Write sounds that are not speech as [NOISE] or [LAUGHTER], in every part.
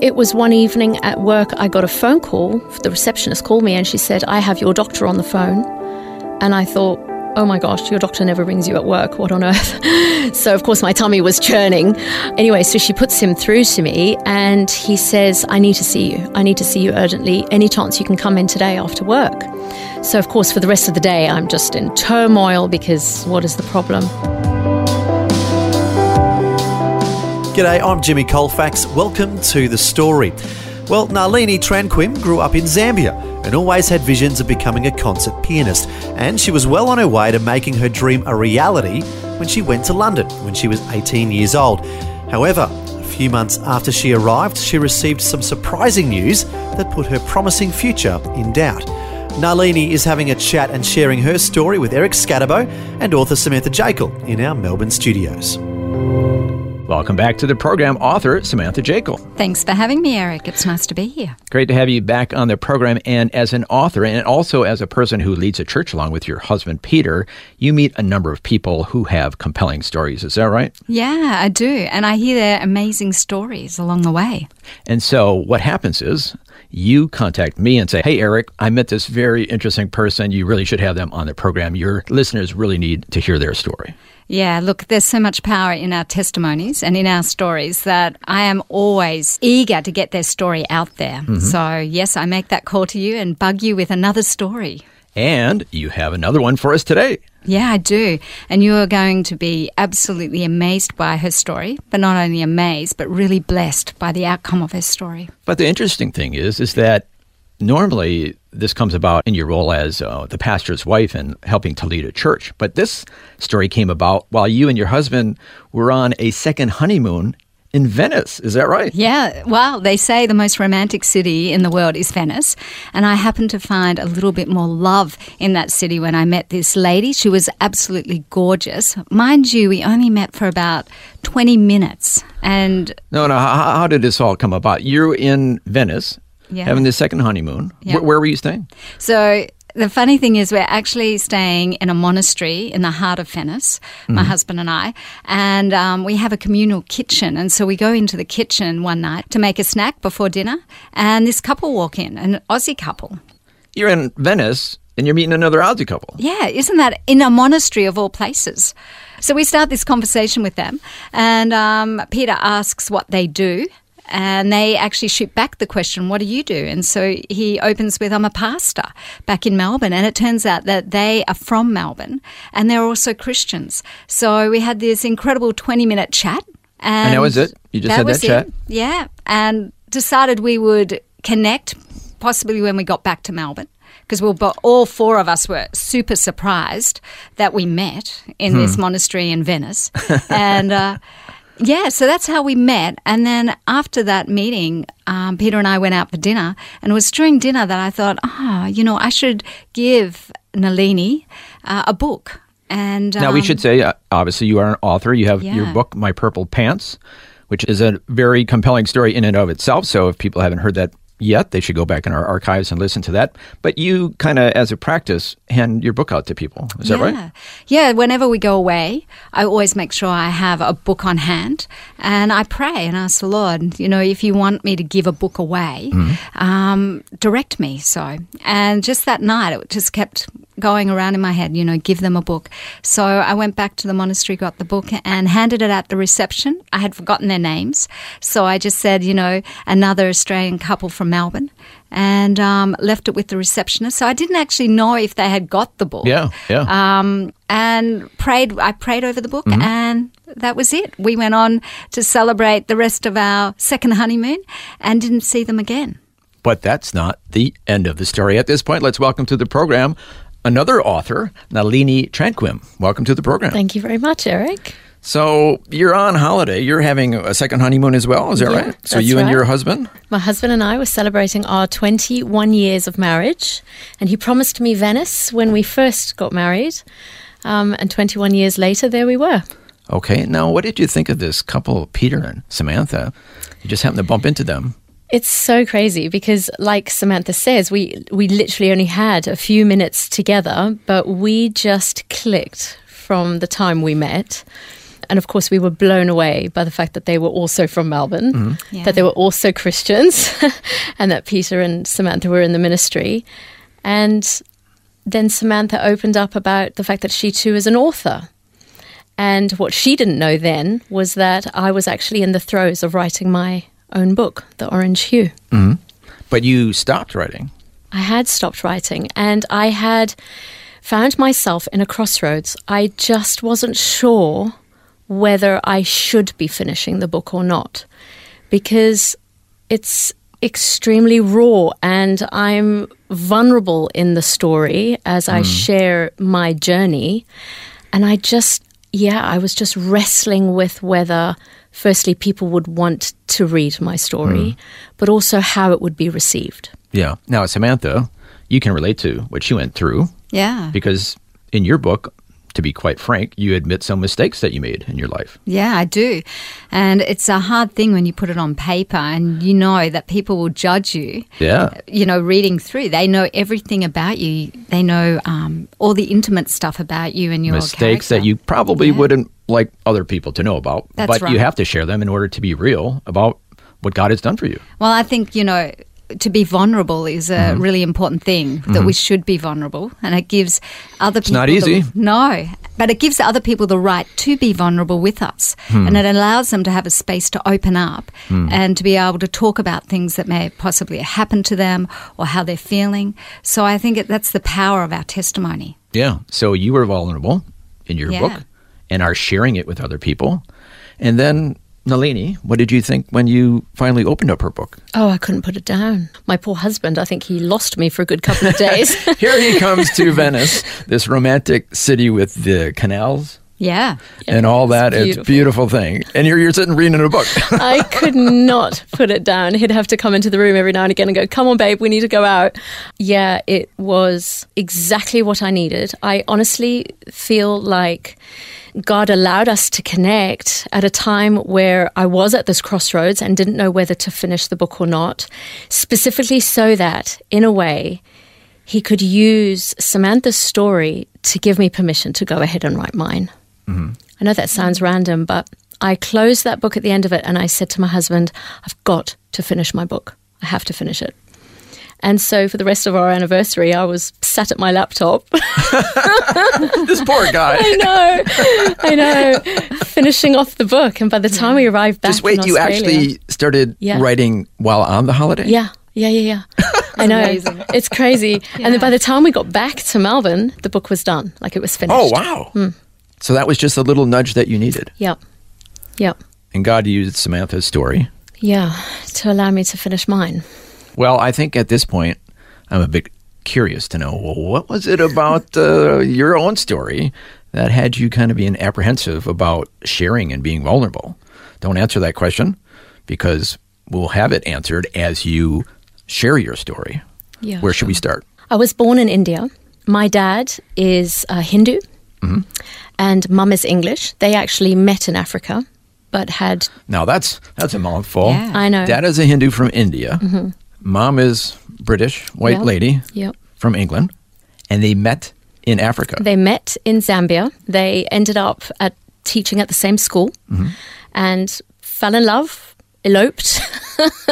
It was one evening at work, I got a phone call. The receptionist called me and she said, I have your doctor on the phone. And I thought, oh my gosh, your doctor never rings you at work. What on earth? [LAUGHS] so, of course, my tummy was churning. Anyway, so she puts him through to me and he says, I need to see you. I need to see you urgently. Any chance you can come in today after work? So, of course, for the rest of the day, I'm just in turmoil because what is the problem? G'day, I'm Jimmy Colfax. Welcome to The Story. Well, Nalini Tranquim grew up in Zambia and always had visions of becoming a concert pianist, and she was well on her way to making her dream a reality when she went to London when she was 18 years old. However, a few months after she arrived, she received some surprising news that put her promising future in doubt. Nalini is having a chat and sharing her story with Eric Scatterbo and author Samantha Jekyll in our Melbourne studios. Welcome back to the program, author Samantha Jekyll. Thanks for having me, Eric. It's nice to be here. Great to have you back on the program. And as an author, and also as a person who leads a church along with your husband, Peter, you meet a number of people who have compelling stories. Is that right? Yeah, I do. And I hear their amazing stories along the way. And so what happens is you contact me and say, Hey, Eric, I met this very interesting person. You really should have them on the program. Your listeners really need to hear their story. Yeah, look, there's so much power in our testimonies and in our stories that I am always eager to get their story out there. Mm-hmm. So, yes, I make that call to you and bug you with another story. And you have another one for us today. Yeah, I do. And you are going to be absolutely amazed by her story, but not only amazed, but really blessed by the outcome of her story. But the interesting thing is, is that normally this comes about in your role as uh, the pastor's wife and helping to lead a church. But this story came about while you and your husband were on a second honeymoon in Venice. Is that right? Yeah. Well, they say the most romantic city in the world is Venice. And I happened to find a little bit more love in that city when I met this lady. She was absolutely gorgeous. Mind you, we only met for about 20 minutes. And. No, no. How, how did this all come about? You're in Venice yeah. having the second honeymoon. Where, where were you staying? So the funny thing is, we're actually staying in a monastery in the heart of Venice, my mm-hmm. husband and I, and um, we have a communal kitchen. And so we go into the kitchen one night to make a snack before dinner, and this couple walk in, an Aussie couple. You're in Venice, and you're meeting another Aussie couple. Yeah, isn't that in a monastery of all places? So we start this conversation with them, and um, Peter asks what they do and they actually shoot back the question, What do you do? And so he opens with, I'm a pastor back in Melbourne. And it turns out that they are from Melbourne and they're also Christians. So we had this incredible 20 minute chat. And, and that was it? You just that had that chat? It. Yeah. And decided we would connect possibly when we got back to Melbourne because we were, all four of us were super surprised that we met in hmm. this monastery in Venice, [LAUGHS] and uh, yeah, so that's how we met. And then after that meeting, um, Peter and I went out for dinner. And it was during dinner that I thought, ah, oh, you know, I should give Nalini uh, a book. And now we should um, say, uh, obviously, you are an author. You have yeah. your book, My Purple Pants, which is a very compelling story in and of itself. So if people haven't heard that yet, they should go back in our archives and listen to that. But you kind of, as a practice, hand your book out to people. Is yeah. that right? Yeah. Whenever we go away, I always make sure I have a book on hand and I pray and ask the Lord, you know, if you want me to give a book away, mm-hmm. um, direct me. So, and just that night, it just kept going around in my head, you know, give them a book. So I went back to the monastery, got the book, and handed it at the reception. I had forgotten their names. So I just said, you know, another Australian couple from Melbourne and um, left it with the receptionist. So I didn't actually know if they had got the book. Yeah, yeah. Um, and prayed. I prayed over the book, mm-hmm. and that was it. We went on to celebrate the rest of our second honeymoon, and didn't see them again. But that's not the end of the story. At this point, let's welcome to the program another author, Nalini Tranquim. Welcome to the program. Thank you very much, Eric. So you're on holiday. You're having a second honeymoon as well. Is that Yeah, right? So you and right. your husband. My husband and I were celebrating our 21 years of marriage, and he promised me Venice when we first got married. Um, and 21 years later, there we were. Okay. Now, what did you think of this couple, Peter and Samantha? You just happened to bump into them. It's so crazy because, like Samantha says, we we literally only had a few minutes together, but we just clicked from the time we met. And of course, we were blown away by the fact that they were also from Melbourne, mm-hmm. Yeah. that they were also Christians, [LAUGHS] and that Peter and Samantha were in the ministry. And then Samantha opened up about the fact that she too is an author. And what she didn't know then was that I was actually in the throes of writing my own book, The Orange Hue. Mm-hmm. But you stopped writing. I had stopped writing and I had found myself in a crossroads. I just wasn't sure whether I should be finishing the book or not because it's extremely raw and I'm vulnerable in the story as I mm. share my journey. And I just, yeah, I was just wrestling with whether, firstly, people would want to read my story, mm. but also how it would be received. Yeah. Now, Samantha, you can relate to what she went through Yeah. because in your book, to be quite frank, you admit some mistakes that you made in your life. Yeah, I do. And it's a hard thing when you put it on paper and you know that people will judge you. Yeah. You know, reading through, they know everything about you. They know um, all the intimate stuff about you and your Mistakes that you probably Yeah. wouldn't like other people to know about. That's but you have to share them in order to be real about what God has done for you. Well, I think, you know, to be vulnerable is a Mm-hmm. really important thing that we should be vulnerable and it gives other people not the- easy. no but it gives other people the right to be vulnerable with us Hmm. and it allows them to have a space to open up and to be able to talk about things that may possibly happen to them or how they're feeling so i think it, that's the power of our testimony Yeah. So you were vulnerable in your Yeah. book and are sharing it with other people. And then, Nalini, what did you think when you finally opened up her book? Oh, I couldn't put it down. My poor husband, I think he lost me for a good couple of days. [LAUGHS] Here he comes to [LAUGHS] Venice, this romantic city with the canals yeah and all that. it's It's a beautiful thing. And here you're sitting reading a book. [LAUGHS] I could not put it down. He'd have to come into the room every now and again and go, Come on, babe, we need to go out. Yeah, it was exactly what I needed. I honestly feel like God allowed us to connect at a time where I was at this crossroads and didn't know whether to finish the book or not, specifically so that, in a way, he could use Samantha's story to give me permission to go ahead and write mine. I know that sounds random, but I closed that book at the end of it and I said to my husband, I've got to finish my book. I have to finish it. And so for the rest of our anniversary, I was sat at my laptop. [LAUGHS] this poor guy. [LAUGHS] I know, I know, finishing off the book. And by the time we arrived back, Just wait, in you Australia- actually started Yeah. writing while on the holiday? Yeah, yeah, yeah, yeah. [LAUGHS] I know. amazing. It's crazy. And then by the time we got back to Melbourne, the book was done. Like it was finished. Oh, wow. Hmm. So that was just a little nudge that you needed. Yep. Yep. And God used Samantha's story. Yeah, to allow me to finish mine. Well, I think at this point, I'm a bit curious to know well, what was it about uh, your own story that had you kind of being apprehensive about sharing and being vulnerable? Don't answer that question because we'll have it answered as you share your story. Yeah. Where should we start? I was born in India. My dad is a Hindu Mm-hmm. and mum is English. They actually met in Africa, but had, Now that's that's a mouthful. Yeah. I know. Dad is a Hindu from India. Mm-hmm. Mom is British, white Yeah. lady Yep. from England, and they met in Africa. They met in Zambia. They ended up at teaching at the same school mm-hmm. and fell in love, eloped,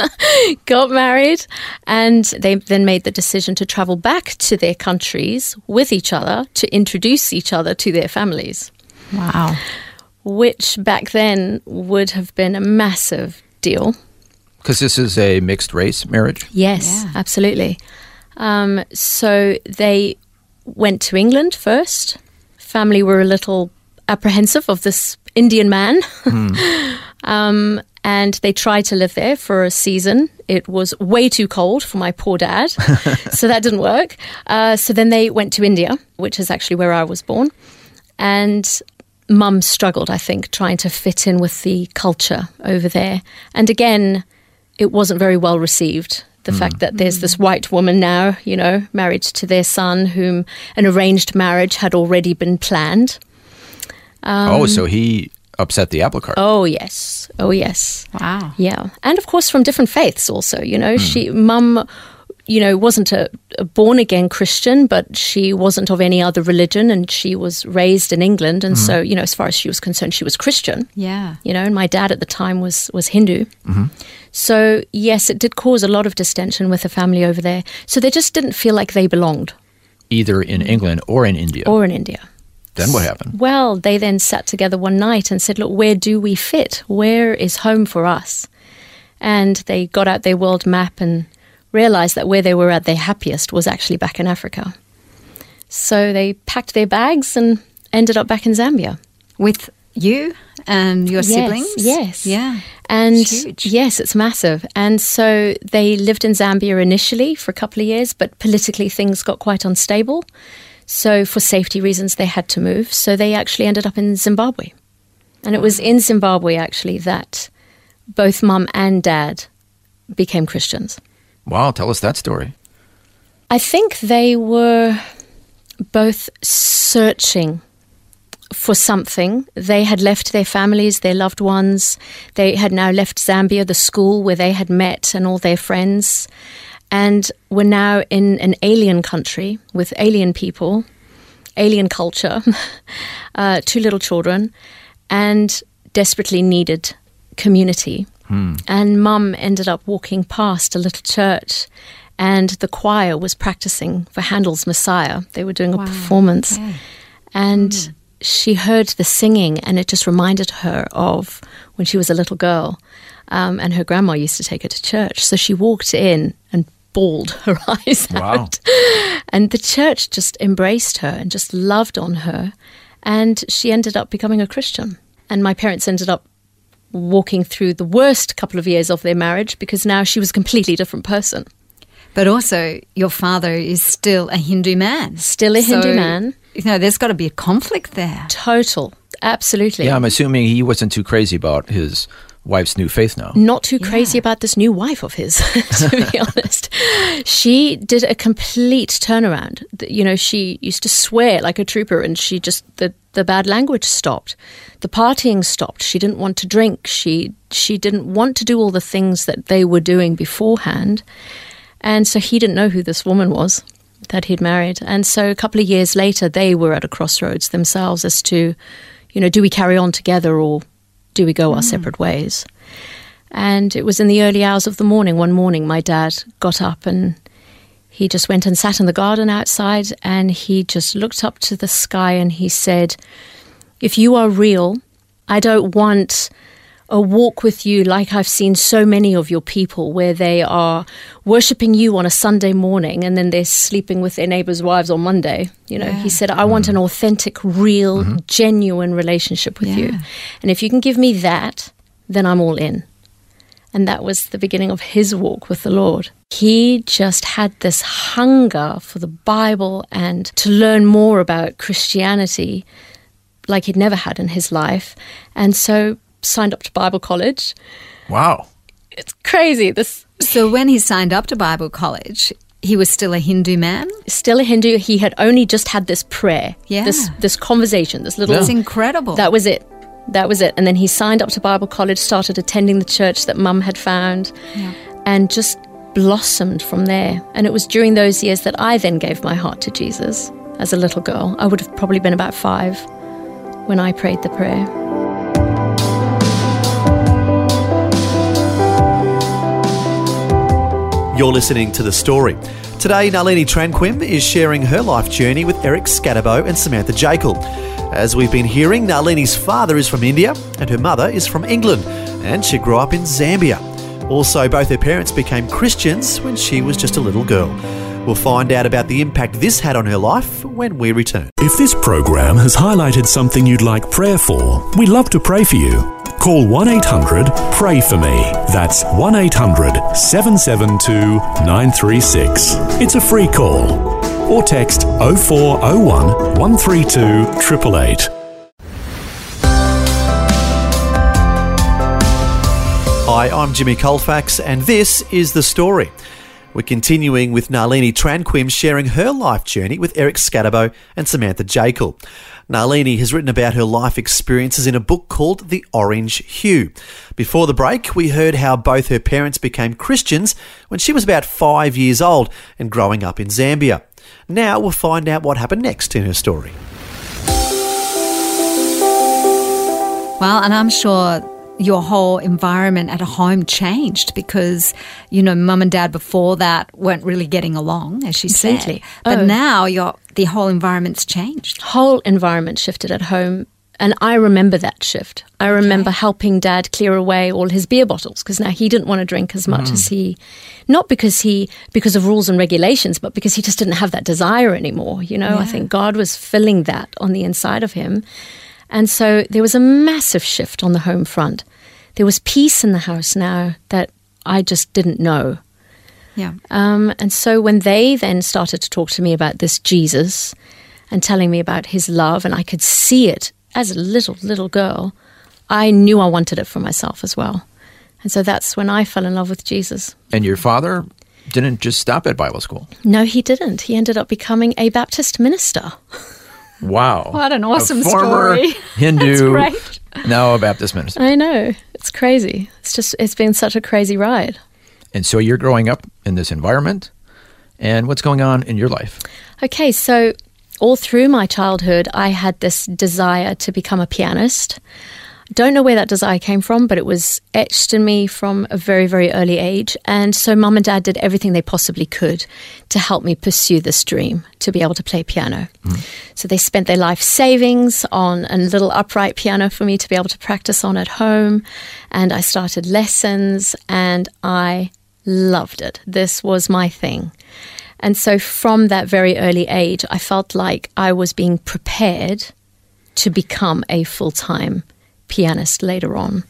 [LAUGHS] got married, and they then made the decision to travel back to their countries with each other to introduce each other to their families, wow which back then would have been a massive deal. Because this is a mixed race marriage. Yes, Yeah. absolutely. Um, so they went to England first. Family were a little apprehensive of this Indian man. [LAUGHS] um, and they tried to live there for a season. It was way too cold for my poor dad. [LAUGHS] so that didn't work. Uh, so then they went to India, which is actually where I was born. And mum struggled, I think, trying to fit in with the culture over there. And again, it wasn't very well received. The hmm. fact that there's hmm. this white woman now, you know, married to their son, whom an arranged marriage had already been planned. oh, um, so he upset the apple cart. Oh, yes. Oh, yes. Wow. Yeah. And of course, from different faiths also. You know, hmm. she, mum, you know, wasn't a, a born again Christian, but she wasn't of any other religion and she was raised in England. And so, hmm. you know, as far as she was concerned, she was Christian. Yeah. You know, and my dad at the time was, was Hindu. Mm-hmm. So, yes, it did cause a lot of distension with the family over there. So they just didn't feel like they belonged Either in England or in India. or in India. Then what happened? Well, they then sat together one night and said, Look, where do we fit? Where is home for us? And they got out their world map and realized that where they were at their happiest was actually back in Africa. So they packed their bags and ended up back in Zambia. With you and your Yes, siblings? yes. Yeah. And It's huge. yes, it's massive. And so they lived in Zambia initially for a couple of years, but politically things got quite unstable. So for safety reasons, they had to move. So they actually ended up in Zimbabwe. And it was in Zimbabwe actually that both mum and dad became Christians. Wow, tell us that story. I think they were both searching for something. They had left their families, their loved ones. They had now left Zambia, the school where they had met, and all their friends, and we're now in an alien country with alien people, alien culture, [LAUGHS] uh, two little children, and desperately needed community. And mum ended up walking past a little church, and the choir was practicing for Handel's Messiah. They were doing a performance, and she heard the singing, and it just reminded her of when she was a little girl, um, and her grandma used to take her to church. So she walked in and bawled her [LAUGHS] eyes Wow. out, and the church just embraced her and just loved on her, and she ended up becoming a Christian. And my parents ended up walking through the worst couple of years of their marriage because now she was a completely different person. But also, your father is still a Hindu man. Still a Hindu So, man. You know, there's got to be a conflict there. Total. Absolutely. Yeah, I'm assuming he wasn't too crazy about his wife's new faith now. not too crazy about this new wife of his, [LAUGHS] to be [LAUGHS] honest. She did a complete turnaround. You know, she used to swear like a trooper, and she just the the bad language stopped, the partying stopped. She didn't want to drink. She she didn't want to do all the things that they were doing beforehand, and so he didn't know who this woman was that he'd married. And so a couple of years later, they were at a crossroads themselves as to, you know, do we carry on together or do we go our mm. separate ways? And it was in the early hours of the morning. One morning, my dad got up and he just went and sat in the garden outside and he just looked up to the sky and he said, If you are real, I don't want a walk with you like I've seen so many of your people where they are worshipping you on a Sunday morning and then they're sleeping with their neighbors' wives on Monday. You know, he said, I want an mm. authentic, real, mm-hmm. genuine relationship with you. And if you can give me that, then I'm all in. And that was the beginning of his walk with the Lord. He just had this hunger for the Bible and to learn more about Christianity like he'd never had in his life. And so signed up to Bible college. Wow. It's crazy. This So when he signed up to Bible college, he was still a Hindu man. still a Hindu. He had only just had this prayer, Yeah. this this conversation, this little It's incredible. That was it. That was it. And then he signed up to Bible college, started attending the church that mum had found, and just blossomed from there. And it was during those years that I then gave my heart to Jesus as a little girl. I would have probably been about five when I prayed the prayer. You're listening to The Story. Today, Nalini Tranquim is sharing her life journey with Eric Scatterbo and Samantha Jekyll. As we've been hearing, Nalini's father is from India and her mother is from England, and she grew up in Zambia. Also, both her parents became Christians when she was just a little girl. We'll find out about the impact this had on her life when we return. If this program has highlighted something you'd like prayer for, we'd love to pray for you. Call 1 800 Pray For Me. That's 1 800 772 936. It's a free call. Or text 0401 132 888. Hi, I'm Jimmy Colfax, and this is The Story. We're continuing with Nalini Tranquim sharing her life journey with Eric Scatterbo and Samantha Jekyll. Nalini has written about her life experiences in a book called The Orange Hue. Before the break, we heard how both her parents became Christians when she was about five years old and growing up in Zambia. Now we'll find out what happened next in her story. Well, and I'm sure your whole environment at home changed because, you know, mum and dad before that weren't really getting along, as she Completely. said. But Oh. now your the whole environment's changed. whole environment shifted at home. And I remember that shift. I remember helping dad clear away all his beer bottles because now he didn't want to drink as much mm. as he, not because he, because of rules and regulations, but because he just didn't have that desire anymore. You know, I think God was filling that on the inside of him. And so there was a massive shift on the home front. There was peace in the house now that I just didn't know. Yeah. Um, and so when they then started to talk to me about this Jesus and telling me about his love, and I could see it as a little, little girl, I knew I wanted it for myself as well. And so that's when I fell in love with Jesus. And your father didn't just stop at Bible school. No, he didn't. He ended up becoming a Baptist minister. [LAUGHS] Wow. What an awesome story. [LAUGHS] Hindu, That's now a Baptist minister. I know. It's crazy. It's just, it's been such a crazy ride. And so you're growing up in this environment. And what's going on in your life? Okay, so all through my childhood, I had this desire to become a pianist. Don't know where that desire came from, but it was etched in me from a very, very early age. And so mum and dad did everything they possibly could to help me pursue this dream to be able to play piano. So they spent their life savings on a little upright piano for me to be able to practice on at home. And I started lessons and I loved it. This was my thing. And so from that very early age, I felt like I was being prepared to become a full time pianist later on.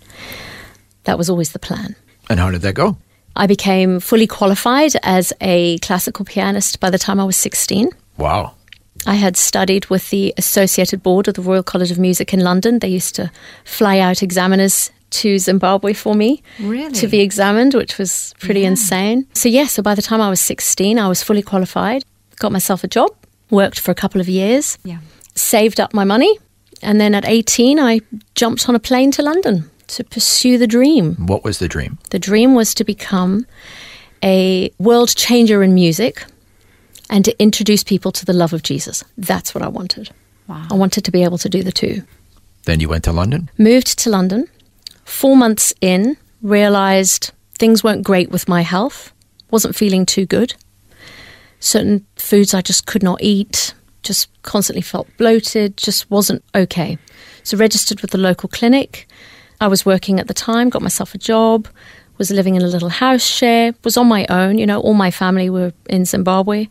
That was always the plan. And how did that go? I became fully qualified as a classical pianist by the time I was 16. Wow. I had studied with the Associated Board of the Royal College of Music in London. They used to fly out examiners to Zimbabwe for me Really? to be examined, which was pretty insane. So, yeah, so by the time I was 16, I was fully qualified, got myself a job, worked for a couple of years, Yeah. saved up my money, and then at 18, I jumped on a plane to London to pursue the dream. What was the dream? The dream was to become a world changer in music and to introduce people to the love of Jesus. That's what I wanted. Wow. I wanted to be able to do the two. Then you went to London. Moved to London. Four months in, realized things weren't great with my health. Wasn't feeling too good. Certain foods I just could not eat. Just constantly felt bloated. Just wasn't okay. So registered with the local clinic. I was working at the time. Got myself a job. Was living in a little house share. Was on my own. You know, all my family were in Zimbabwe,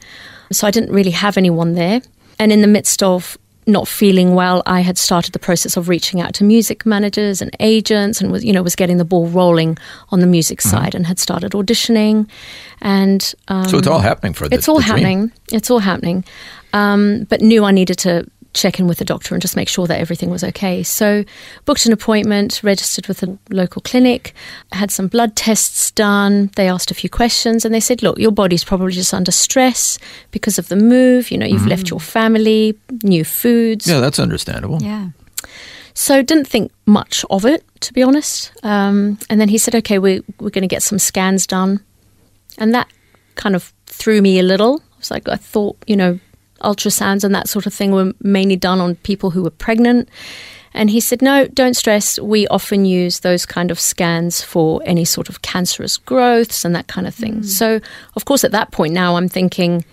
so I didn't really have anyone there. And in the midst of not feeling well, I had started the process of reaching out to music managers and agents, and was you know was getting the ball rolling on the music side, and had started auditioning, and um, so it's all happening for the it's all the dream. happening. It's all happening, um, but knew I needed to check in with the doctor and just make sure that everything was okay. So booked an appointment, registered with a local clinic, had some blood tests done. They asked a few questions and they said, "Look, your body's probably just under stress because of the move. You know, you've left your family, new foods." Yeah, that's understandable. Yeah. So didn't think much of it, to be honest. Um, and then he said, "Okay, we, we're going to get some scans done," and that kind of threw me a little. I was like, I thought, you know, ultrasounds and that sort of thing were mainly done on people who were pregnant. And he said, No, don't stress. We often use those kind of scans for any sort of cancerous growths and that kind of thing. Mm. So, of course, at that point now I'm thinking,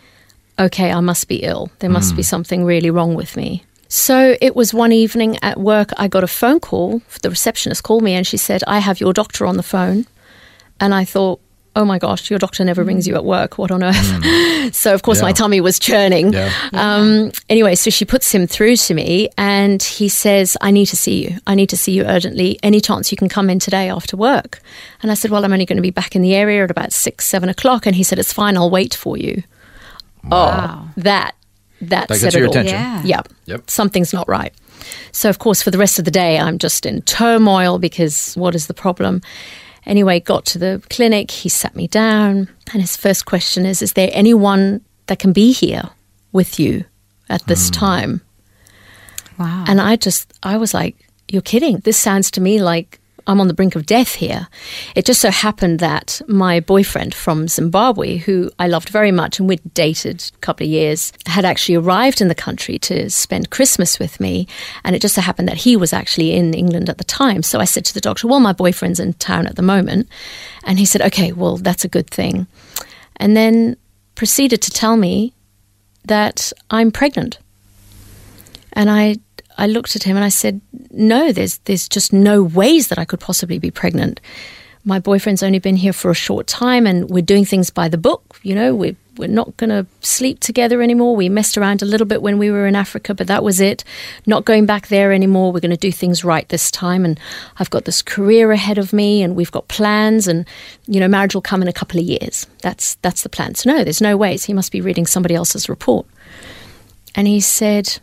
okay, I must be ill. There must be mm. something really wrong with me. So it was one evening at work, I got a phone call. The receptionist called me and she said, I have your doctor on the phone. And I thought, oh my gosh, your doctor never rings you at work. What on earth? [LAUGHS] so, of course, my tummy was churning. Yeah. Um, anyway, so she puts him through to me and he says, I need to see you. I need to see you urgently. Any chance you can come in today after work? And I said, Well, I'm only going to be back in the area at about six, seven o'clock. And he said, It's fine. I'll wait for you. Wow. Oh, that, that That said gets your it all. attention. Yeah. Yeah. Yep. Something's not right. So, of course, for the rest of the day, I'm just in turmoil because what is the problem? Anyway, got to the clinic, he sat me down, and his first question is Is there anyone that can be here with you at this hmm. time? Wow. And I just, I was like, you're kidding. This sounds to me like I'm on the brink of death here. It just so happened that my boyfriend from Zimbabwe, who I loved very much and we'd dated a couple of years, had actually arrived in the country to spend Christmas with me. And it just so happened that he was actually in England at the time. So I said to the doctor, Well, my boyfriend's in town at the moment. And he said, Okay, well, that's a good thing. And then proceeded to tell me that I'm pregnant. And I I looked at him and I said, "No, there's there's just no ways that I could possibly be pregnant. My boyfriend's only been here for a short time, and we're doing things by the book. You know, we're we're not going to sleep together anymore. We messed around a little bit when we were in Africa, but that was it. Not going back there anymore. We're going to do things right this time, and I've got this career ahead of me, and we've got plans, and you know, marriage will come in a couple of years. That's that's the plan. So no, there's no ways. He must be reading somebody else's report." And he said,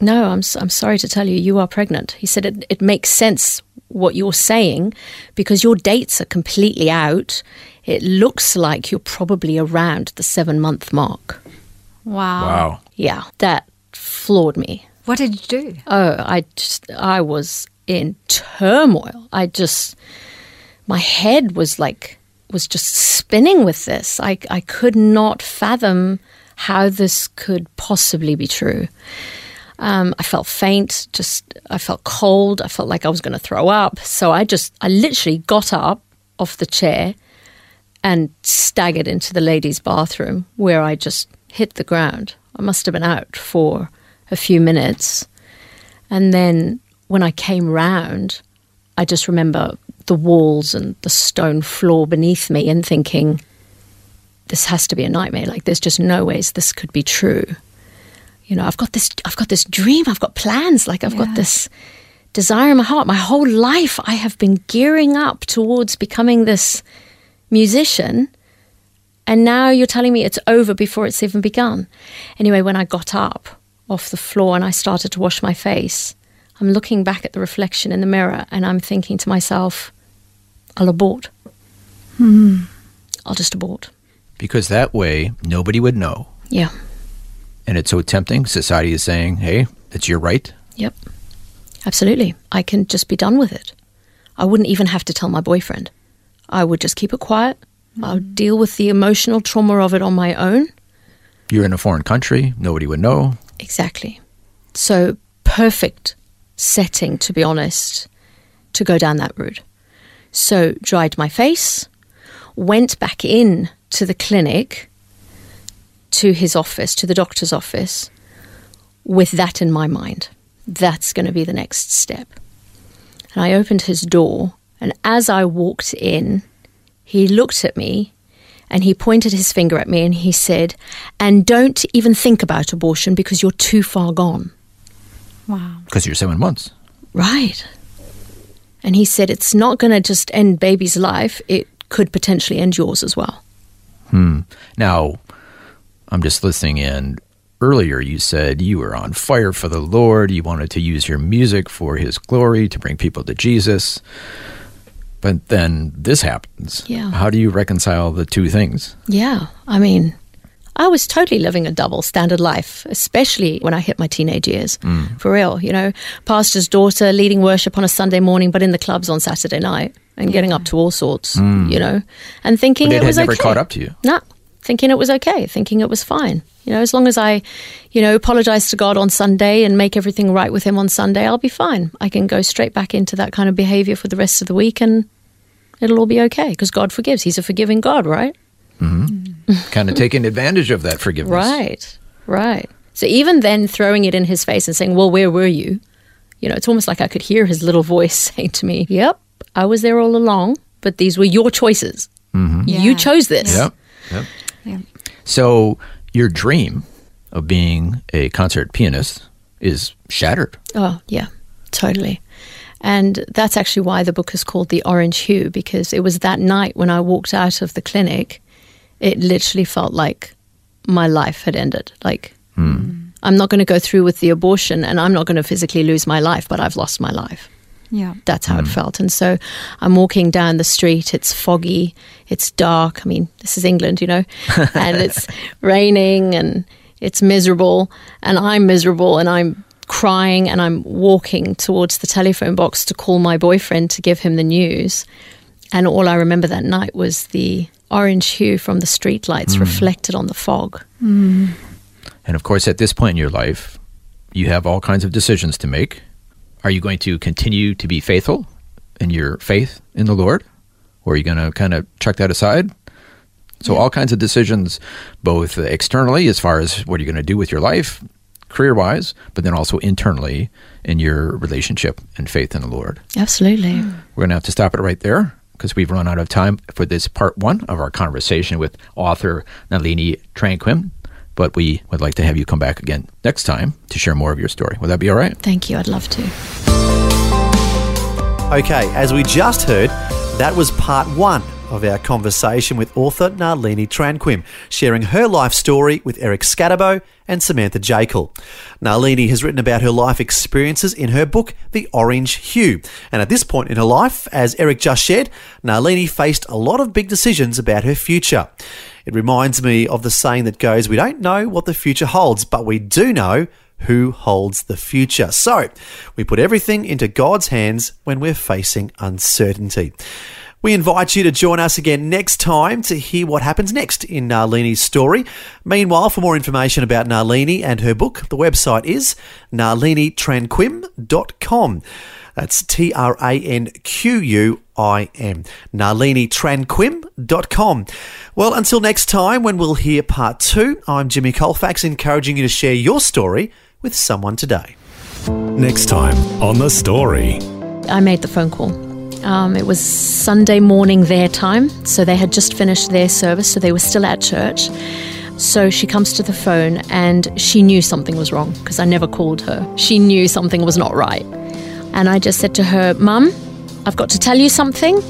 no, I'm, s- I'm sorry to tell you, you are pregnant. He said, it, it makes sense what you're saying because your dates are completely out. It looks like you're probably around the seven month mark. wow. Wow. Yeah, that floored me. What did you do? Oh, I just, I was in turmoil. I just, my head was like, was just spinning with this. I, I could not fathom how this could possibly be true. Um, I felt faint, just, I felt cold. I felt like I was going to throw up. So I just, I literally got up off the chair and staggered into the ladies' bathroom where I just hit the ground. I must have been out for a few minutes. And then when I came round, I just remember the walls and the stone floor beneath me and thinking, this has to be a nightmare. Like there's just no ways this could be true. You know, I've got this I've got this dream, I've got plans, like I've got this desire in my heart. My whole life I have been gearing up towards becoming this musician. And now you're telling me it's over before it's even begun. Anyway, when I got up off the floor and I started to wash my face, I'm looking back at the reflection in the mirror and I'm thinking to myself, I'll abort. Hmm. I'll just abort. Because that way, nobody would know. Yeah. And it's so tempting. Society is saying, hey, it's your right. Yep. Absolutely. I can just be done with it. I wouldn't even have to tell my boyfriend. I would just keep it quiet. I'll deal with the emotional trauma of it on my own. You're in a foreign country. Nobody would know. Exactly. So, perfect setting, to be honest, to go down that route. So, dried my face, went back in to the clinic, to his office, to the doctor's office, with that in my mind. That's going to be the next step. And I opened his door, and as I walked in, he looked at me and he pointed his finger at me and he said, And don't even think about abortion because you're too far gone. Wow. Because you're seven months. Right. And he said, It's not going to just end baby's life, it could potentially end yours as well. Hmm. Now, I'm just listening in. Earlier, you said you were on fire for the Lord. You wanted to use your music for His glory to bring people to Jesus. But then this happens. Yeah. How do you reconcile the two things? Yeah. I mean, I was totally living a double standard life, especially when I hit my teenage years. Mm. For real, you know, pastor's daughter leading worship on a Sunday morning, but in the clubs on Saturday night and getting up to all sorts, mm. you know, and thinking But it it had was never okay. caught up to you. No, thinking it was okay, thinking it was fine. You know, as long as I, you know, apologize to God on Sunday and make everything right with Him on Sunday, I'll be fine. I can go straight back into that kind of behavior for the rest of the week and it'll all be okay because God forgives. He's a forgiving God, right? Mm-hmm. Mm. kind of taking advantage of that forgiveness. Right, right. So even then, throwing it in his face and saying, Well, where were you? You know, it's almost like I could hear his little voice [LAUGHS] saying to me, Yep, I was there all along, but these were your choices. Mm-hmm. You Yeah. chose this. Yep. Yep. So your dream of being a concert pianist is shattered. Oh, yeah, totally. And that's actually why the book is called The Orange Hue, because it was that night when I walked out of the clinic, it literally felt like my life had ended. Like, hmm. I'm not going to go through with the abortion and I'm not going to physically lose my life, but I've lost my life. Yeah. That's how it mm. felt. And so I'm walking down the street. It's foggy. It's dark. I mean, this is England, you know, [LAUGHS] and it's raining and it's miserable. And I'm miserable and I'm crying and I'm walking towards the telephone box to call my boyfriend to give him the news. And all I remember that night was the orange hue from the streetlights mm. reflected on the fog. Mm. And of course, at this point in your life, you have all kinds of decisions to make. Are you going to continue to be faithful in your faith in the Lord? Or are you going to kind of chuck that aside? So, all kinds of decisions, both externally, as far as what you're you going to do with your life, career wise, but then also internally in your relationship and faith in the Lord. Absolutely. We're going to have to stop it right there because we've run out of time for this part one of our conversation with author Nalini Tranquim. But we would like to have you come back again next time to share more of your story. Would that be all right? Thank you. I'd love to. Okay, as we just heard, that was part one of our conversation with author Nalini Tranquim, sharing her life story with Eric Scatterbo and Samantha Jekyll. Nalini has written about her life experiences in her book, The Orange Hue. And at this point in her life, as Eric just shared, Nalini faced a lot of big decisions about her future. It reminds me of the saying that goes, We don't know what the future holds, but we do know who holds the future. So, we put everything into God's hands when we're facing uncertainty. We invite you to join us again next time to hear what happens next in Nalini's story. Meanwhile, for more information about Nalini and her book, the website is nalinitranquim.com. That's T R A N Q U I M. nalinitranquim.com. Well, until next time when we'll hear part two, I'm Jimmy Colfax encouraging you to share your story with someone today. Next time on The Story. I made the phone call. Um, it was Sunday morning their time, so they had just finished their service, so they were still at church. So she comes to the phone and she knew something was wrong because I never called her. She knew something was not right. And I just said to her, Mum, I've got to tell you something.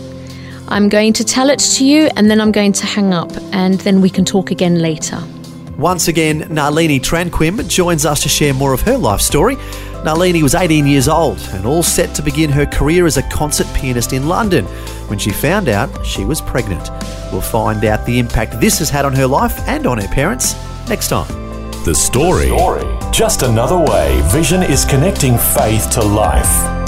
I'm going to tell it to you and then I'm going to hang up and then we can talk again later. Once again, Nalini Tranquim joins us to share more of her life story. Nalini was 18 years old and all set to begin her career as a concert pianist in London when she found out she was pregnant. We'll find out the impact this has had on her life and on her parents next time. The Story. Just another way Vision is connecting faith to life.